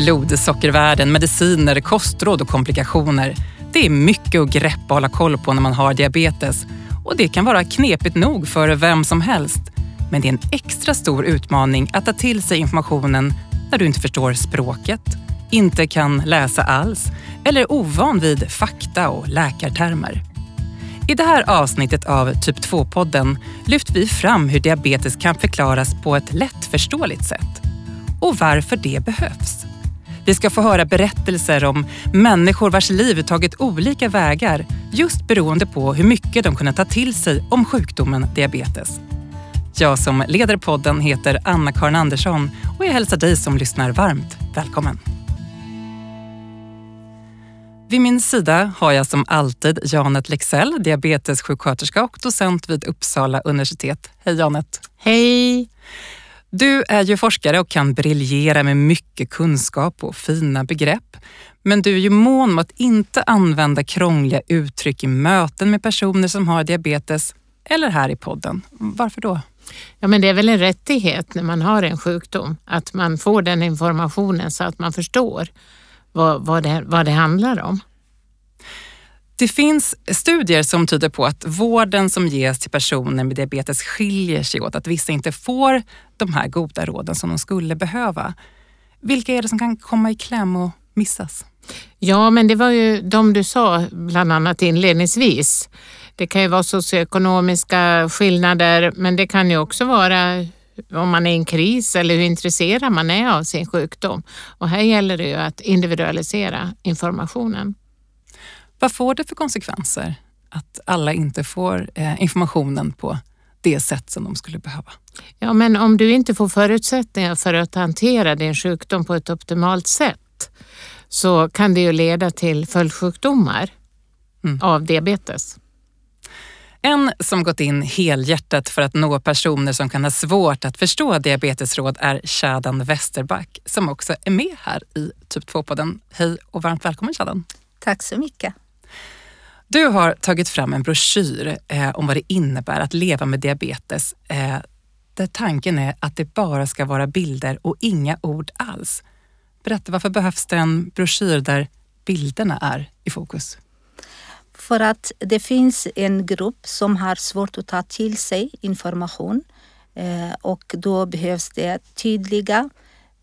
blodsockervärden, mediciner, kostråd och komplikationer. Det är mycket att greppa och hålla koll på när man har diabetes. Och det kan vara knepigt nog för vem som helst. Men det är en extra stor utmaning att ta till sig informationen när du inte förstår språket, inte kan läsa alls eller är ovan vid fakta och läkartermer. I det här avsnittet av Typ 2-podden lyfter vi fram hur diabetes kan förklaras på ett lättförståeligt sätt och varför det behövs. Vi ska få höra berättelser om människor vars liv tagit olika vägar just beroende på hur mycket de kunnat ta till sig om sjukdomen diabetes. Jag som leder podden heter Anna-Karin Andersson och jag hälsar dig som lyssnar varmt välkommen. Vid min sida har jag som alltid Janet Lexell, diabetessjuksköterska och docent vid Uppsala universitet. Hej Janet! Hej! Du är ju forskare och kan briljera med mycket kunskap och fina begrepp. Men du är ju mån om att inte använda krångliga uttryck i möten med personer som har diabetes eller här i podden. Varför då? Ja, men det är väl en rättighet när man har en sjukdom att man får den informationen så att man förstår vad, vad, det, vad det handlar om. Det finns studier som tyder på att vården som ges till personer med diabetes skiljer sig åt, att vissa inte får de här goda råden som de skulle behöva. Vilka är det som kan komma i kläm och missas? Ja, men det var ju de du sa bland annat inledningsvis. Det kan ju vara socioekonomiska skillnader, men det kan ju också vara om man är i en kris eller hur intresserad man är av sin sjukdom. Och här gäller det ju att individualisera informationen. Vad får det för konsekvenser att alla inte får eh, informationen på det sätt som de skulle behöva? Ja, men om du inte får förutsättningar för att hantera din sjukdom på ett optimalt sätt så kan det ju leda till följdsjukdomar mm. av diabetes. En som gått in helhjärtat för att nå personer som kan ha svårt att förstå diabetesråd är Shadan Westerback som också är med här i Typ 2-podden. Hej och varmt välkommen Shadan. Tack så mycket. Du har tagit fram en broschyr eh, om vad det innebär att leva med diabetes eh, där tanken är att det bara ska vara bilder och inga ord alls. Berätta, varför behövs det en broschyr där bilderna är i fokus? För att det finns en grupp som har svårt att ta till sig information eh, och då behövs det tydliga,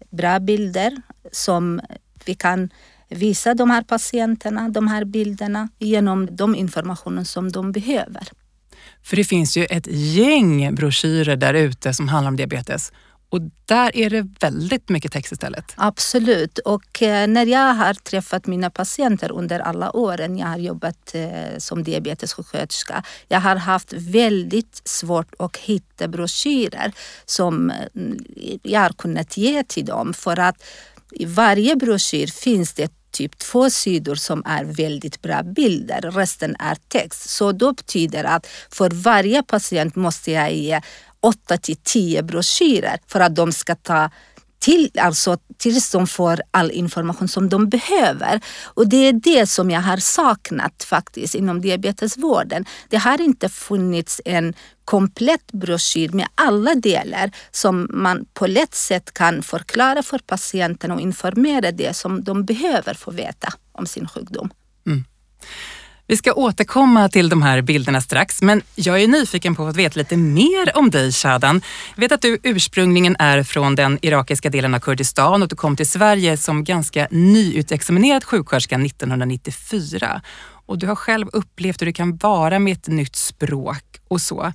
bra bilder som vi kan visa de här patienterna de här bilderna genom de informationer som de behöver. För det finns ju ett gäng broschyrer där ute som handlar om diabetes och där är det väldigt mycket text istället. Absolut. Och eh, när jag har träffat mina patienter under alla åren jag har jobbat eh, som diabetessjuksköterska. Jag har haft väldigt svårt att hitta broschyrer som mm, jag har kunnat ge till dem för att i varje broschyr finns det typ två sidor som är väldigt bra bilder, resten är text. Så då betyder att för varje patient måste jag ge 8 till 10 broschyrer för att de ska ta till, alltså tills de får all information som de behöver. Och det är det som jag har saknat faktiskt inom diabetesvården. Det har inte funnits en komplett broschyr med alla delar som man på lätt sätt kan förklara för patienten och informera det som de behöver få veta om sin sjukdom. Mm. Vi ska återkomma till de här bilderna strax, men jag är nyfiken på att veta lite mer om dig Shadan. Jag vet att du ursprungligen är från den irakiska delen av Kurdistan och du kom till Sverige som ganska nyutexaminerad sjuksköterska 1994. Och du har själv upplevt hur det kan vara med ett nytt språk och så.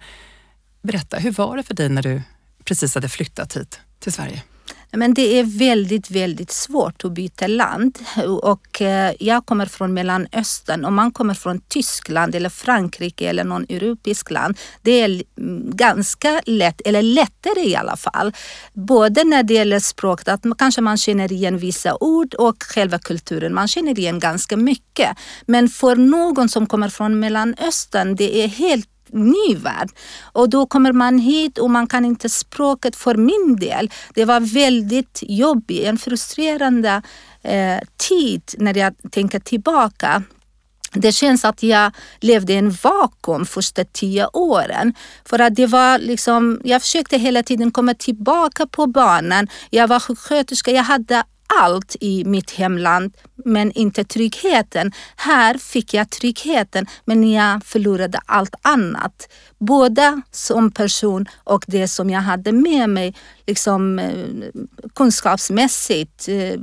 Berätta, hur var det för dig när du precis hade flyttat hit till Sverige? Men det är väldigt, väldigt svårt att byta land. Och eh, jag kommer från Mellanöstern. Om man kommer från Tyskland eller Frankrike eller någon europeisk land. Det är mm, ganska lätt, eller lättare i alla fall. Både när det gäller språket, att kanske man känner igen vissa ord och själva kulturen. Man känner igen ganska mycket. Men för någon som kommer från Mellanöstern, det är helt ny värld. Och då kommer man hit och man kan inte språket för min del. Det var väldigt jobbigt, en frustrerande eh, tid när jag tänker tillbaka. Det känns att jag levde i en vakuum första tio åren. För att det var liksom, jag försökte hela tiden komma tillbaka på banan. Jag var sjuksköterska, jag hade allt i mitt hemland men inte tryggheten. Här fick jag tryggheten men jag förlorade allt annat. Både som person och det som jag hade med mig liksom, eh, kunskapsmässigt, eh,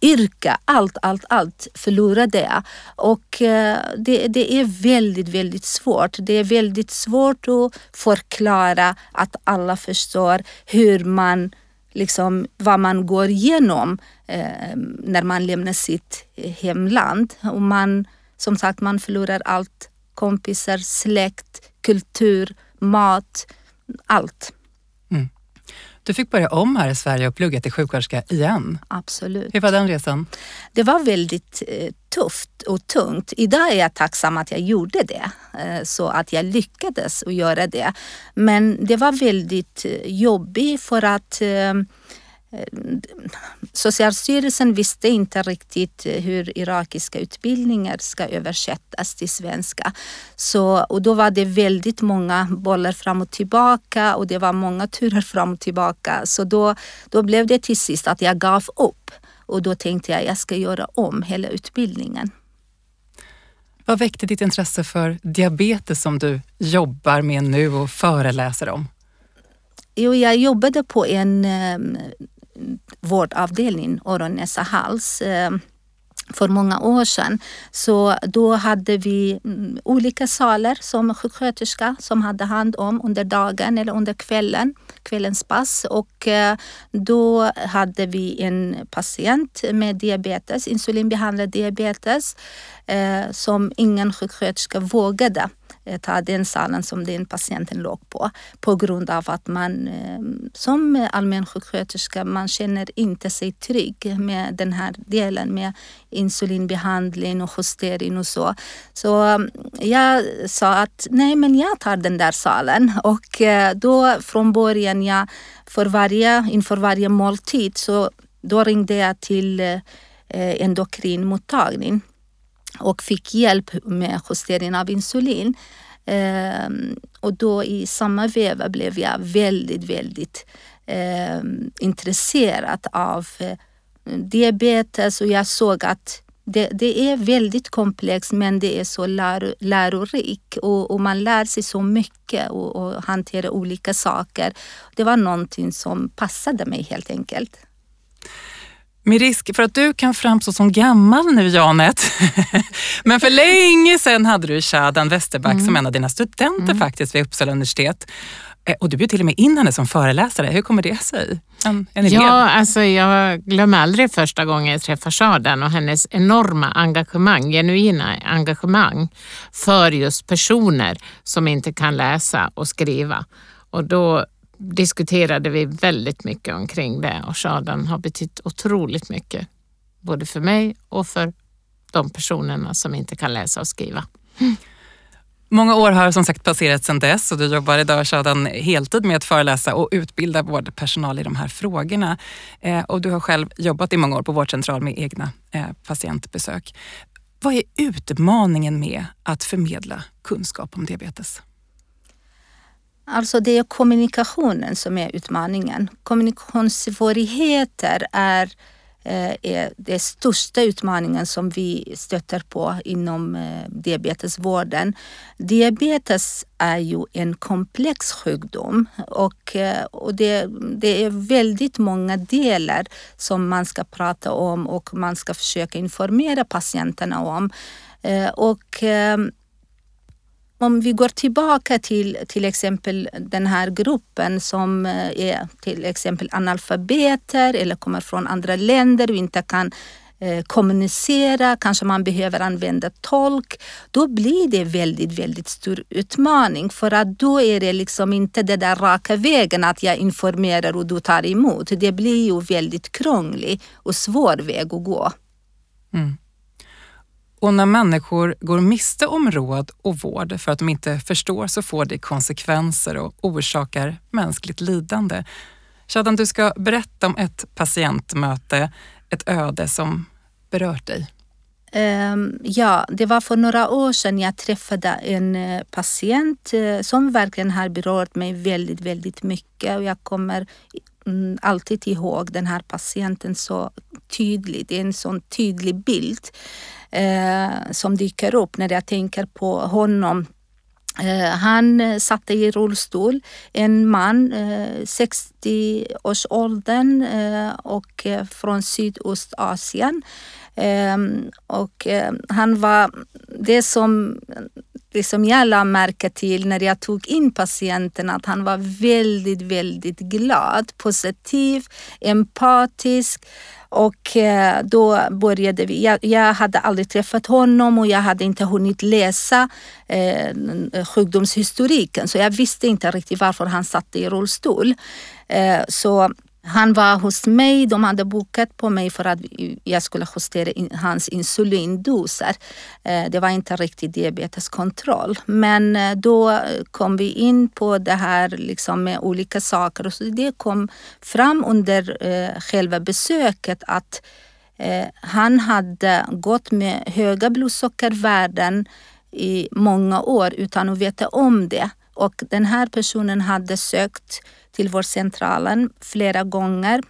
yrke, allt, allt, allt förlorade jag. Och eh, det, det är väldigt, väldigt svårt. Det är väldigt svårt att förklara att alla förstår hur man liksom vad man går igenom eh, när man lämnar sitt eh, hemland. Och man, som sagt, man förlorar allt. Kompisar, släkt, kultur, mat, allt. Du fick börja om här i Sverige och plugga till sjuksköterska igen. Absolut. Hur var den resan? Det var väldigt eh, tufft och tungt. Idag är jag tacksam att jag gjorde det, eh, så att jag lyckades att göra det. Men det var väldigt eh, jobbigt för att Socialstyrelsen visste inte riktigt hur irakiska utbildningar ska översättas till svenska. Så, och då var det väldigt många bollar fram och tillbaka och det var många turer fram och tillbaka. Så då, då blev det till sist att jag gav upp och då tänkte jag att jag ska göra om hela utbildningen. Vad väckte ditt intresse för diabetes som du jobbar med nu och föreläser om? Jo, jag jobbade på en eh, vårdavdelning, öron, näsa, hals. Eh, för många år sedan. Så då hade vi mm, olika salar som sjuksköterska som hade hand om under dagen eller under kvällen, kvällens pass. Och eh, då hade vi en patient med diabetes, insulinbehandlad diabetes, eh, som ingen sjuksköterska vågade Eh, ta den salen som den patienten låg på. På grund av att man eh, som allmän sjuksköterska, man känner inte sig trygg med den här delen med insulinbehandling och justering och så. Så mm, jag sa att nej men jag tar den där salen och eh, då från början jag för varje, inför varje måltid så då ringde jag till endokrinmottagning och fick hjälp med justering av insulin. Eh, och då i samma veva blev jag väldigt, väldigt eh, intresserad av eh, diabetes och jag såg att det, det, är väldigt komplext men det är så lär, lärorikt och, och, man lär sig så mycket och, och hanterar olika saker. Det var någonting som passade mig helt enkelt. Med risk för att du kan framstå som gammal nu Janet. Men för länge sedan hade du Shadan Westerback mm. som en av dina studenter mm. faktiskt vid Uppsala universitet. Eh, och du bjöd till och med in henne som föreläsare. Hur kommer det sig? En, en ja, alltså jag glömmer aldrig första gången jag träffade Shadan och hennes enorma engagemang, genuina engagemang för just personer som inte kan läsa och skriva. Och då diskuterade vi väldigt mycket omkring det och Shadan har betytt otroligt mycket. Både för mig och för de personerna som inte kan läsa och skriva. Många år har som sagt passerat sedan dess och du jobbar idag Shadan heltid med att föreläsa och utbilda vårdpersonal i de här frågorna. Eh, och du har själv jobbat i många år på vårdcentral med egna eh, patientbesök. Vad är utmaningen med att förmedla kunskap om diabetes? Alltså det är kommunikationen som är utmaningen. Kommunikationssvårigheter är, eh, är den största utmaningen som vi stöter på inom eh, diabetesvården. Diabetes är ju en komplex sjukdom och, eh, och det, det är väldigt många delar som man ska prata om och man ska försöka informera patienterna om. Och om vi går tillbaka till till exempel den här gruppen som eh, är till exempel analfabeter eller kommer från andra länder och inte kan eh, kommunicera, kanske man behöver använda tolk, då blir det väldigt, väldigt stor utmaning för att då är det liksom inte den där raka vägen att jag informerar och du tar emot. Det blir ju väldigt krånglig och svår väg att gå. Mm. Och när människor går miste om råd och vård för att de inte förstår så får det konsekvenser och orsakar mänskligt lidande. Shadan, du ska berätta om ett patientmöte, ett öde som berört dig. Um, ja, det var för några år sedan jag träffade en eh, patient eh, som verkligen har berört mig väldigt, väldigt mycket och jag kommer Mm, alltid ihåg den här patienten så tydligt. Det är en sån tydlig bild eh, som dyker upp när jag tänker på honom Eh, han eh, satt i rullstol, en man, eh, 60-årsåldern eh, och eh, från Sydostasien. Ehm, och han var det som det som jag lade märke till när jag tog in patienten att han var väldigt, väldigt glad, positiv, empatisk och eh, då började vi. Jag, jag, hade aldrig träffat honom och jag hade inte hunnit läsa eh, sjukdomshistoriken så jag visste inte riktigt varför han satt i rullstol. Eh, så han var hos mig, de hade bokat på mig för att jag skulle justera in, hans insulindoser. Eh, det var inte riktigt diabeteskontroll. Men eh, då kom vi in på det här liksom med olika saker och så det kom fram under eh, själva besöket att han hade gått med höga blodsockervärden i många år utan att veta om det. Och den här personen hade sökt till vårdcentralen flera gånger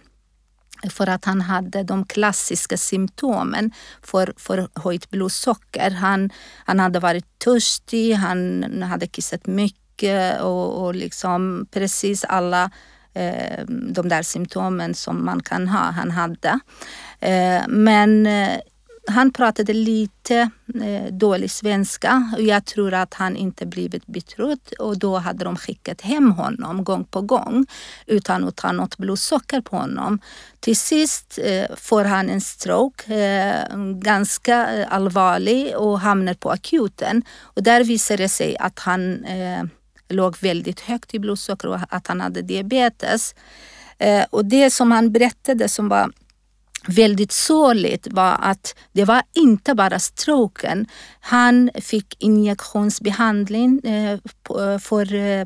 för att han hade de klassiska symptomen för, för höjt blodsocker. Han, han hade varit törstig, han hade kissat mycket och, och liksom precis alla eh, de där symptomen som man kan ha, han hade. Eh, men eh, han pratade lite eh, dålig svenska och jag tror att han inte blivit betrodd och då hade de skickat hem honom gång på gång utan att ta något blodsocker på honom. Till sist eh, får han en stroke, eh, ganska eh, allvarlig och hamnar på akuten och där visar det sig att han eh, låg väldigt högt i blodsocker och att han hade diabetes. Eh, och det som han berättade som var väldigt sorgligt var att det var inte bara stroken. Han fick injektionsbehandling eh, för eh,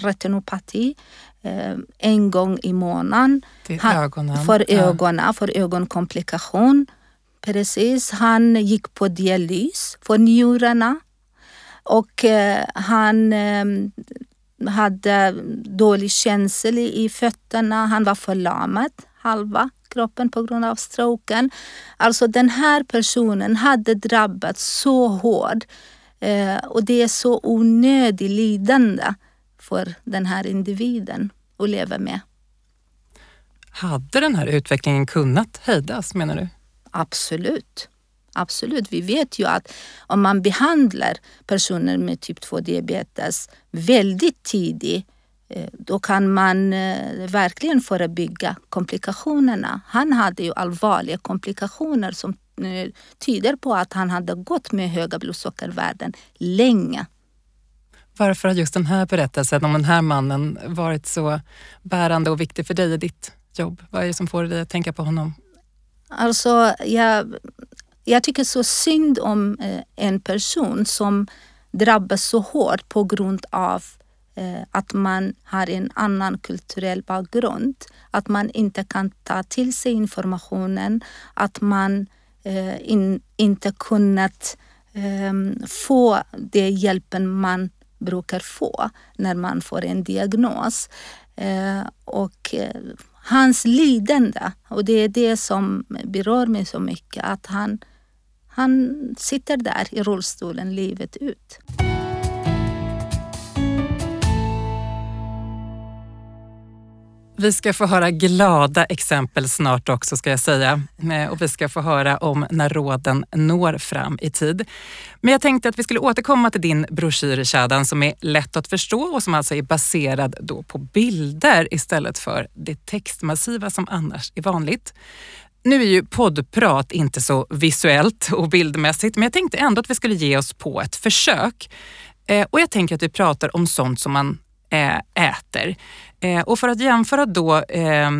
retinopati eh, en gång i månaden. Ögonen. För ögonen, för ögonkomplikation. Precis. Han gick på dialys för njurarna och han hade dålig känsel i fötterna. Han var förlamad halva kroppen på grund av stroken. Alltså den här personen hade drabbats så hårt eh, och det är så onödigt lidande för den här individen att leva med. Hade den här utvecklingen kunnat hejdas menar du? Absolut. Absolut. Vi vet ju att om man behandlar personer med typ 2 diabetes väldigt tidigt då kan man eh, verkligen förebygga komplikationerna. Han hade ju allvarliga komplikationer som eh, tyder på att han hade gått med höga blodsockervärden länge. Varför har just den här berättelsen om den här mannen varit så bärande och viktig för dig i ditt jobb? Vad är det som får dig att tänka på honom? Alltså, jag, jag tycker så synd om en person som drabbas så hårt på grund av Eh, Eh, att man har en annan kulturell bakgrund, att man inte kan ta till sig informationen, att man eh, in, inte kunnat eh, få den hjälpen man brukar få när man får en diagnos. Eh, och eh, hans lidande, och det är det som berör mig så mycket, att han, han sitter där i rullstolen livet ut. Vi ska få höra glada exempel snart också ska jag säga. Eh, och vi ska få höra om när råden når fram i tid. Men jag tänkte att vi skulle återkomma till din broschyr Shadan som är lätt att förstå och som alltså är baserad då på bilder istället för det textmassiva som annars är vanligt. Nu är ju poddprat inte så visuellt och bildmässigt men jag tänkte ändå att vi skulle ge oss på ett försök. Eh, och jag tänker att vi pratar om sånt som man Eh, äter. Eh, och för att jämföra då eh,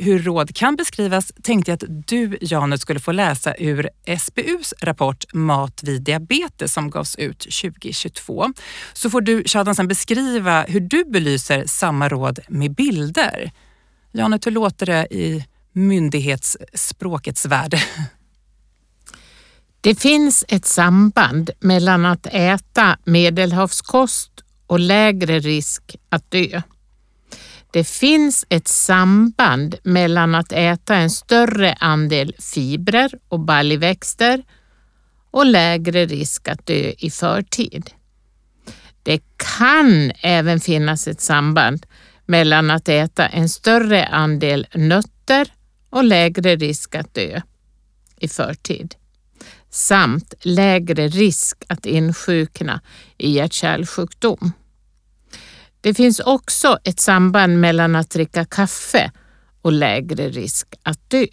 hur råd kan beskrivas tänkte jag att du, Janet, skulle få läsa ur SBUs rapport Mat vid diabetes som gavs ut 2022. Så får du, Shadan, sen beskriva hur du belyser samma råd med bilder. Janet, hur låter det i myndighetsspråkets värld? Det finns ett samband mellan att äta medelhavskost och lägre risk att dö. Det finns ett samband mellan att äta en större andel fibrer och baljväxter och lägre risk att dö i förtid. Det kan även finnas ett samband mellan att äta en större andel nötter och lägre risk att dö i förtid samt lägre risk att insjukna i hjärt-kärlsjukdom. Det finns också ett samband mellan att dricka kaffe och lägre risk att dö.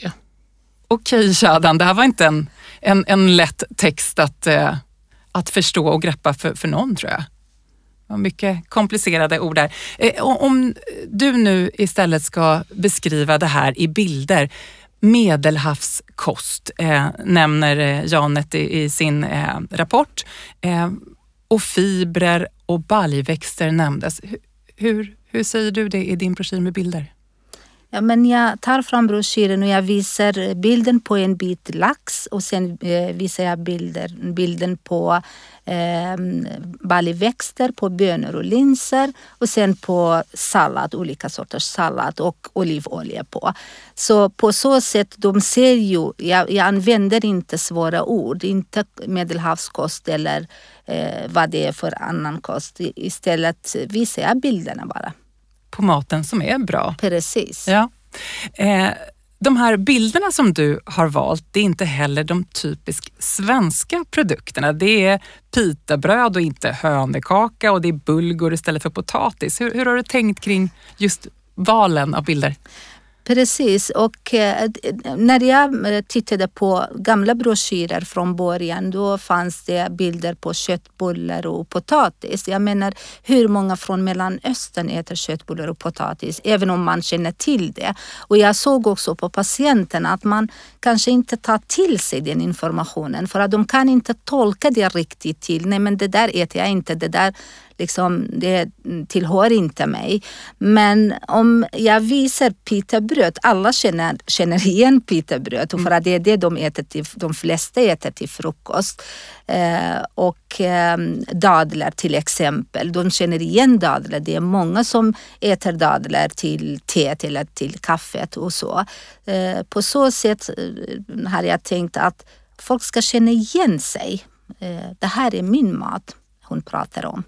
Okej Shadan, det här var inte en, en, en lätt text att, eh, att förstå och greppa för, för någon tror jag. Mycket komplicerade ord där. Eh, om du nu istället ska beskriva det här i bilder. Medelhavskost eh, nämner eh, Janet i, i sin eh, rapport. Eh, och fibrer och baljväxter nämndes. Hur, hur, hur säger du det i din broschyr med bilder? Ja, men jag tar fram broschyren och jag visar bilden på en bit lax och sen eh, visar jag bilder, bilden på eh, baljväxter, på bönor och linser och sen på sallad, olika sorters sallad och olivolja på. Så på så sätt, de ser ju, jag, jag använder inte svåra ord, inte medelhavskost eller eh, vad det är för annan kost. Istället visar jag bilderna bara på maten som är bra. Precis. Ja. Eh, de här bilderna som du har valt, det är inte heller de typiskt svenska produkterna. Det är pitabröd och inte hönekaka och det är bulgur istället för potatis. Hur, hur har du tänkt kring just valen av bilder? Precis, och eh, när jag eh, tittade på gamla broschyrer från början då fanns det bilder på köttbullar och potatis. Jag menar, hur många från Mellanöstern äter köttbullar och potatis? Även om man känner till det. Och jag såg också på patienterna att man kanske inte tar till sig den informationen för att de kan inte tolka det riktigt till, nej men det där äter jag inte, det där liksom, det tillhör inte mig. Men om jag visar pitabröd, alla känner, känner igen pitabröd för att det är det de äter till, de flesta äter till frukost. Eh, och eh, dadlar till exempel, de känner igen dadlar. Det är många som äter dadlar till teet eller till kaffet och så. Eh, på så sätt eh, har jag tänkt att folk ska känna igen sig. Eh, det här är min mat hon pratar om.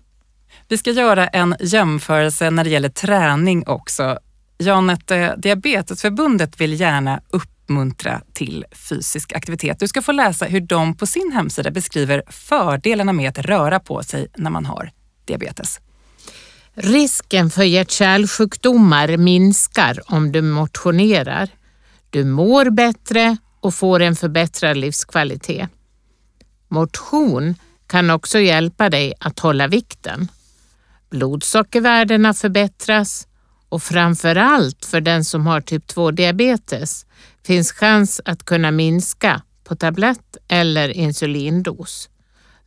Vi ska göra en jämförelse när det gäller träning också. Janet, eh, Diabetesförbundet vill gärna uppmuntra till fysisk aktivitet. Du ska få läsa hur de på sin hemsida beskriver fördelarna med att röra på sig när man har diabetes. Risken för hjärt-kärlsjukdomar minskar om du motionerar. Du mår bättre och får en förbättrad livskvalitet. Motion kan också hjälpa dig att hålla vikten blodsockervärdena förbättras och framför allt för den som har typ 2-diabetes finns chans att kunna minska på tablett eller insulindos.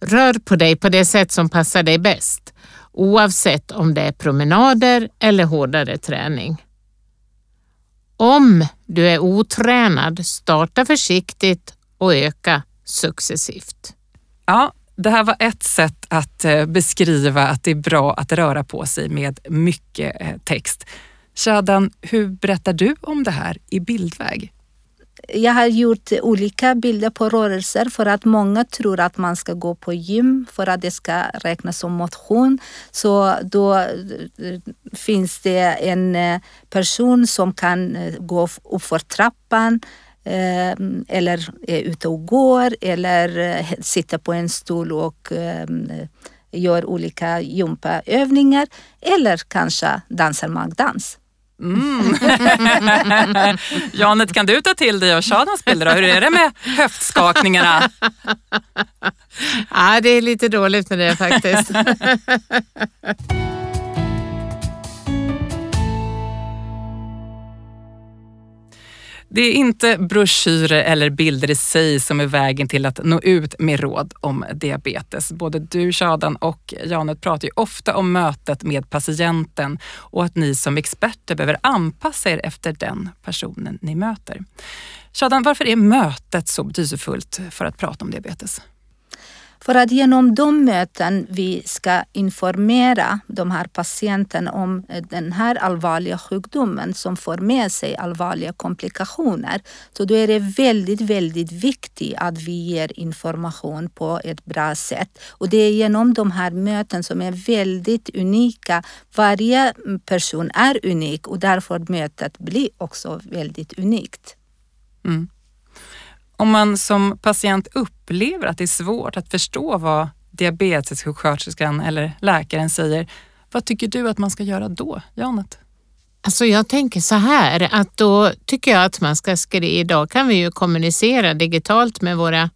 Rör på dig på det sätt som passar dig bäst, oavsett om det är promenader eller hårdare träning. Om du är otränad, starta försiktigt och öka successivt. Ja, det här var ett sätt att eh, beskriva att det är bra att röra på sig med mycket eh, text. Shadan, hur berättar du om det här i bildväg? Jag har gjort olika bilder på rörelser för att många tror att man ska gå på gym för att det ska räknas som motion. Så då eh, finns det en person som kan gå upp för trappan eller är ute och går eller eh, sitter på en stol och ehm, gör olika gympaövningar eller kanske dansar magdans. Mm. Janet, kan du ta till dig av Shadans bilder? Hur är det med höftskakningarna? ja, det är lite dåligt med det faktiskt. Det är inte broschyrer eller bilder i sig som är vägen till att nå ut med råd om diabetes. Både du, Shadan och Janet pratar ju ofta om mötet med patienten och att ni som experter behöver anpassa er efter den personen ni möter. Shadan, varför är mötet så betydelsefullt för att prata om diabetes? För att genom de möten vi ska informera de här patienterna om eh, den här allvarliga sjukdomen som får med sig allvarliga komplikationer. Så då är det väldigt, väldigt viktigt att vi ger information på ett bra sätt. Och det är genom de här möten som är väldigt unika. Varje person är unik och därför mötet blir också väldigt unikt. Mm. Om man som patient upplever att det är svårt att förstå vad diabetessjuksköterskan eller läkaren säger, vad tycker du att man ska göra då, Janet? Alltså jag tänker så här att då tycker jag att man ska skriva, idag kan vi ju kommunicera digitalt med våra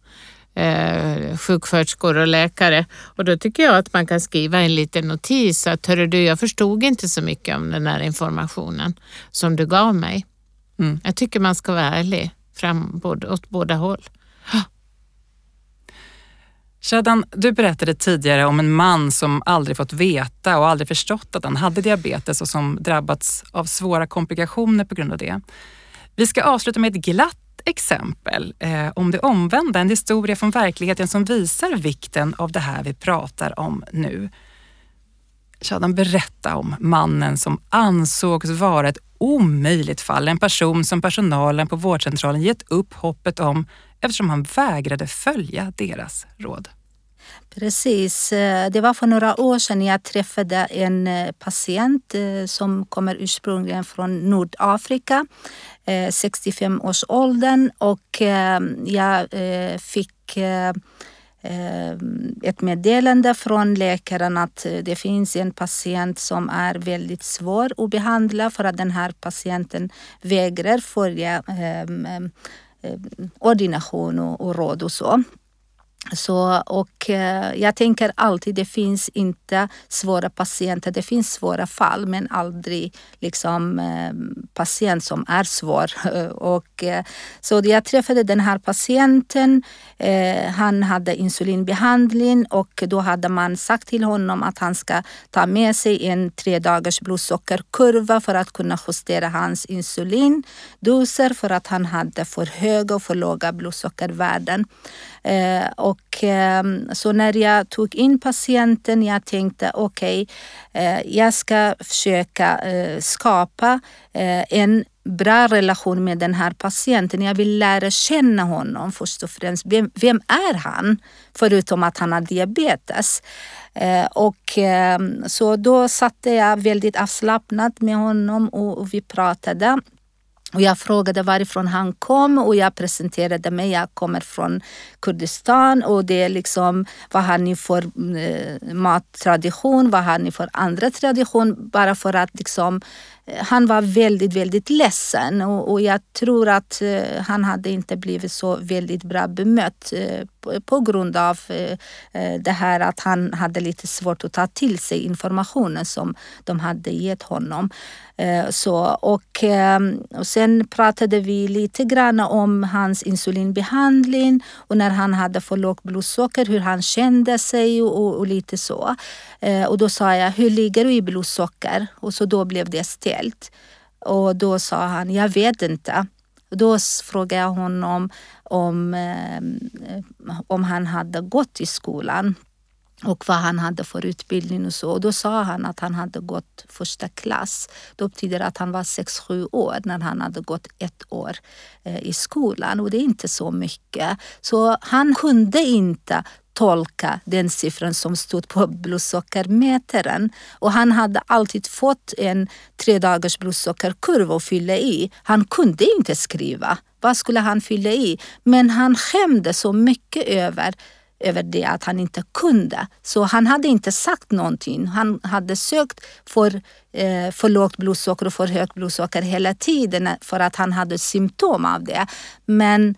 eh, sjuksköterskor och läkare och då tycker jag att man kan skriva en liten notis att hörru du, jag förstod inte så mycket om den här informationen som du gav mig. Mm. Jag tycker man ska vara ärlig fram åt båda håll. Shadan, du berättade tidigare om en man som aldrig fått veta och aldrig förstått att han hade diabetes och som drabbats av svåra komplikationer på grund av det. Vi ska avsluta med ett glatt exempel eh, om det omvända, en historia från verkligheten som visar vikten av det här vi pratar om nu. Shadan, berätta om mannen som ansågs vara ett omöjligt fall. En person som personalen på vårdcentralen gett upp hoppet om eftersom han vägrade följa deras råd. Precis. Eh, det var för några år sedan jag träffade en eh, patient eh, som kommer ursprungligen från Nordafrika, 65-årsåldern åldern och jag fick Eh, ett meddelande från läkaren att eh, det finns en patient som är väldigt svår att behandla för att den här patienten vägrar följa eh, ordination och råd och så. Så, och eh, jag tänker alltid, det finns inte svåra patienter, det finns svåra fall men aldrig liksom, eh, patient som är svår. och, eh, så jag träffade den här patienten, eh, han hade insulinbehandling och då hade man sagt till honom att han ska ta med sig en tre dagars blodsockerkurva för att kunna justera hans insulindoser för att han hade för höga och för låga blodsockervärden. Eh, och, eh, så när jag tog in patienten, jag tänkte okej, okay, eh, jag ska försöka eh, skapa eh, en bra relation med den här patienten. Jag vill lära känna honom först och främst. Vem, vem är han? Förutom att han har diabetes. Eh, och, eh, så då satt jag väldigt avslappnat med honom och, och vi pratade. Och jag frågade varifrån han kom och jag presenterade mig. Jag kommer från Kurdistan och det är liksom vad har ni för eh, mattradition? Vad har ni för andra tradition? Bara för att liksom Eh, Eh, han var väldigt, väldigt ledsen och, och jag tror att eh, han hade inte blivit så väldigt bra bemött eh, på, på, grund av eh, eh det här att han hade lite svårt att ta till sig informationen som de hade gett honom. Eh, så, och, och sen pratade vi lite grann om hans insulinbehandling och när han hade för lågt blodsocker, hur han kände sig och, och, och lite så. Och då sa jag, hur ligger du i blodsocker? Och så då blev det stelt ställt. Och då sa han, jag vet inte. Då frågade jag honom om, eh, om han hade gått i skolan och vad han hade för utbildning och så. Och då sa han att han hade gått första klass. Det betyder att han var 6-7 år när han hade gått ett år eh, i skolan och det är inte så mycket. Så han kunde inte tolka den siffran som stod på blodsockermätaren. Och han hade alltid fått en tre dagars blodsockerkurva att fylla i. Han kunde inte skriva. Vad skulle han fylla i? Men han skämde så mycket över över det att han inte kunde. Så han hade inte sagt någonting. Han hade sökt för, eh, för lågt blodsocker och för högt blodsocker hela tiden för att han hade symptom av det. Men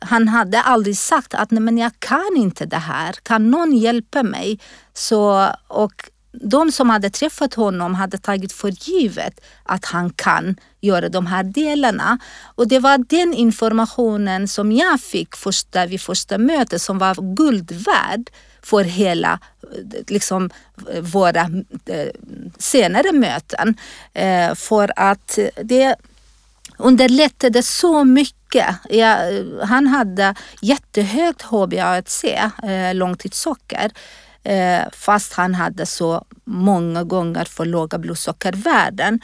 han hade aldrig sagt att Nej, men jag kan inte det här, kan någon hjälpa mig? Så, och de som hade träffat honom hade tagit för givet att han kan göra de här delarna. Och det var den informationen som jag fick första, vid första mötet som var guld värd för hela liksom, våra eh, senare möten. Eh, för att det underlättade så mycket. Ja, han hade jättehögt HbA1c, eh, långtidssocker, eh, fast han hade så många gånger för låga blodsockervärden.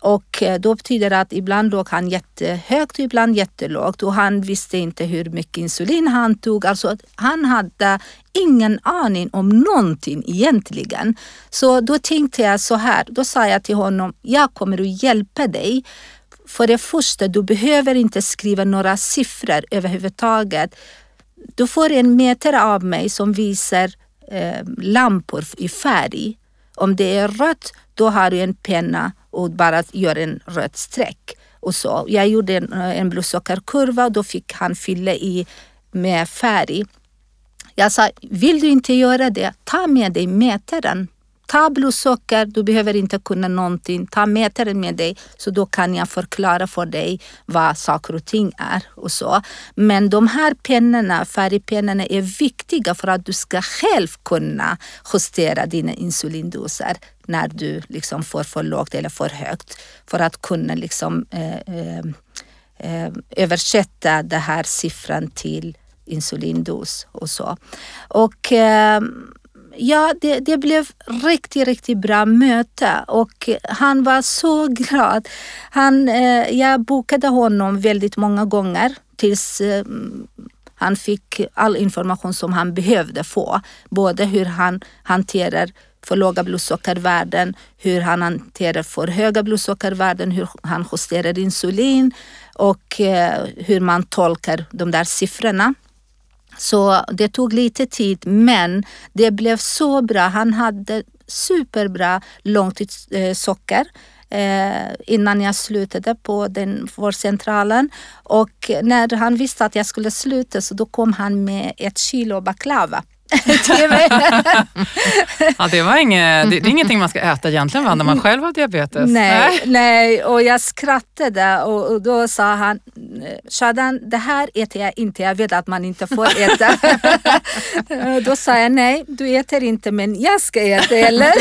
Och eh, då betyder det att ibland låg han jättehögt och ibland jättelågt och han visste inte hur mycket insulin han tog. Alltså han hade ingen aning om någonting egentligen. Så då tänkte jag så här, då sa jag till honom, jag kommer att hjälpa dig. För det första, du behöver inte skriva några siffror överhuvudtaget. Du får en mätare av mig som visar eh, lampor i färg. Om det är rött, då har du en penna och bara gör en rött streck. Och så. Jag gjorde en, en blodsockerkurva och då fick han fylla i med färg. Jag sa, vill du inte göra det, ta med dig mätaren. Ta blodsocker, du behöver inte kunna någonting. Ta mätaren med dig så då kan jag förklara för dig vad saker och ting är och så. Men de här pennorna, färgpennorna är viktiga för att du ska själv kunna justera dina insulindoser när du liksom får för lågt eller för högt. För att kunna liksom eh, eh, eh översätta den här siffran till insulindos och så. Och eh, ja, det, det, blev riktigt, riktigt bra möte och han var så glad. Han, eh, jag bokade honom väldigt många gånger tills eh, han fick all information som han behövde få. Både hur han hanterar för låga blodsockervärden, hur han hanterar för höga blodsockervärden, hur han justerar insulin och eh, hur man tolkar de där siffrorna. Så det tog lite tid men det blev så bra. Han hade superbra långtidssocker eh, eh, innan jag slutade på den vårdcentralen. Och när han visste att jag skulle sluta så då kom han med ett kilo baklava ja, det, var inget, det, det, är ingenting man ska äta egentligen va, när man själv har diabetes? Nej, nej. och jag skrattade och, och då sa han Shadan, det här äter jag inte. Jag vet att man inte får äta. då sa jag nej, du äter inte men jag ska äta eller?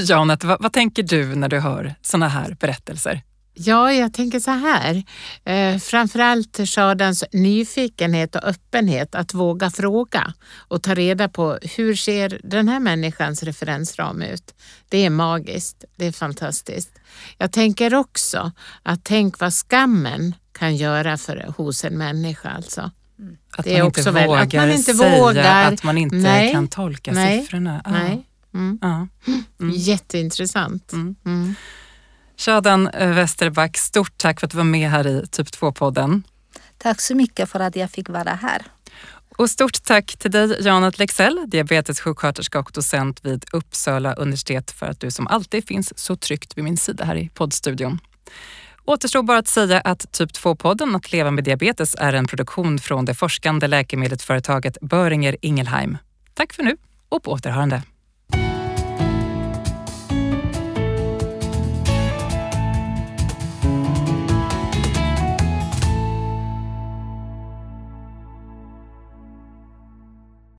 Janet, vad, vad tänker du när du hör sådana här berättelser? Ja, jag tänker så här. Eh, framförallt Shadans nyfikenhet och öppenhet att våga fråga och ta reda på hur ser den här människans referensram ut. Det är magiskt. Det är fantastiskt. Jag tänker också att tänk vad skammen kan göra för, hos en människa. Alltså. Att, det man inte också vågar att man inte säga vågar. att man inte nej, kan tolka nej, siffrorna. Ah. Nej. Mm. Ah. Mm. Jätteintressant. Mm. mm. Shadan Westerback, stort tack för att du var med här i Typ 2-podden. Tack så mycket för att jag fick vara här. Och stort tack till dig Janet Lexell, diabetessjuksköterska och docent vid Uppsala universitet för att du som alltid finns så tryggt vid min sida här i poddstudion. Återstår bara att säga att Typ 2-podden Att leva med diabetes är en produktion från det forskande läkemedelsföretaget Böringer Ingelheim. Tack för nu och på återhörande.